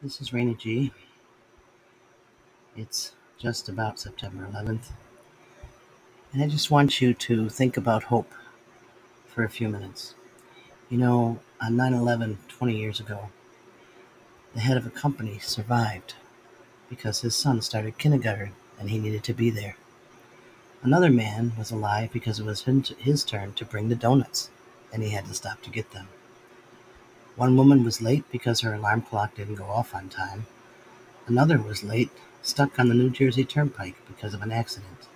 This is Raina G. It's just about September 11th, and I just want you to think about hope for a few minutes. You know, on 9 11, 20 years ago, the head of a company survived because his son started kindergarten and he needed to be there. Another man was alive because it was his turn to bring the donuts and he had to stop to get them. One woman was late because her alarm clock didn't go off on time. Another was late, stuck on the New Jersey Turnpike because of an accident,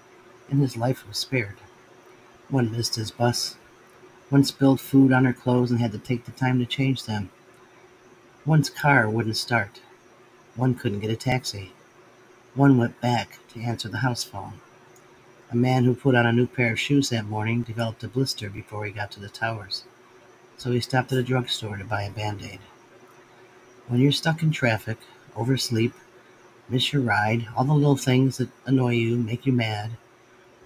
and his life was spared. One missed his bus. One spilled food on her clothes and had to take the time to change them. One's car wouldn't start. One couldn't get a taxi. One went back to answer the house phone. A man who put on a new pair of shoes that morning developed a blister before he got to the towers so he stopped at a drugstore to buy a band aid. When you're stuck in traffic, oversleep, miss your ride, all the little things that annoy you, make you mad,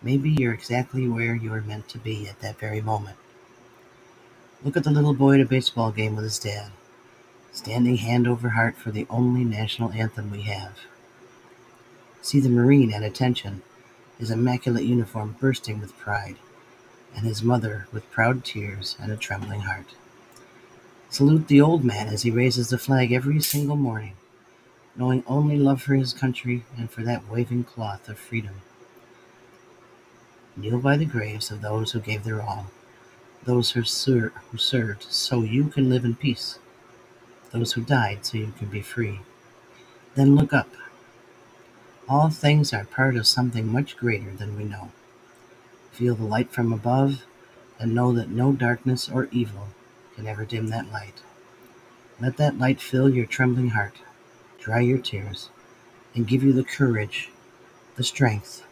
maybe you're exactly where you were meant to be at that very moment. Look at the little boy at a baseball game with his dad, standing hand over heart for the only national anthem we have. See the Marine at attention, his immaculate uniform bursting with pride and his mother with proud tears and a trembling heart. Salute the old man as he raises the flag every single morning, knowing only love for his country and for that waving cloth of freedom. Kneel by the graves of those who gave their all, those who, ser- who served so you can live in peace, those who died so you can be free. Then look up. All things are part of something much greater than we know. Feel the light from above, and know that no darkness or evil can ever dim that light. Let that light fill your trembling heart, dry your tears, and give you the courage, the strength,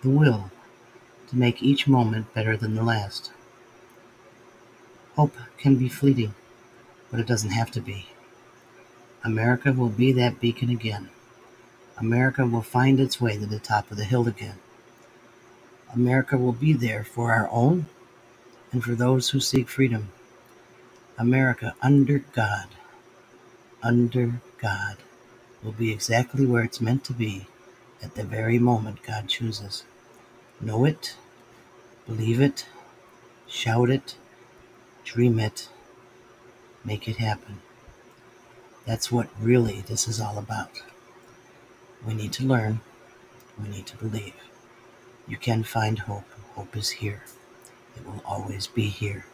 the will to make each moment better than the last. Hope can be fleeting, but it doesn't have to be. America will be that beacon again. America will find its way to the top of the hill again. America will be there for our own and for those who seek freedom. America under God, under God, will be exactly where it's meant to be at the very moment God chooses. Know it, believe it, shout it, dream it, make it happen. That's what really this is all about. We need to learn, we need to believe. You can find hope. Hope is here. It will always be here.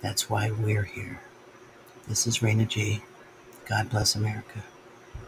That's why we're here. This is Raina G. God bless America.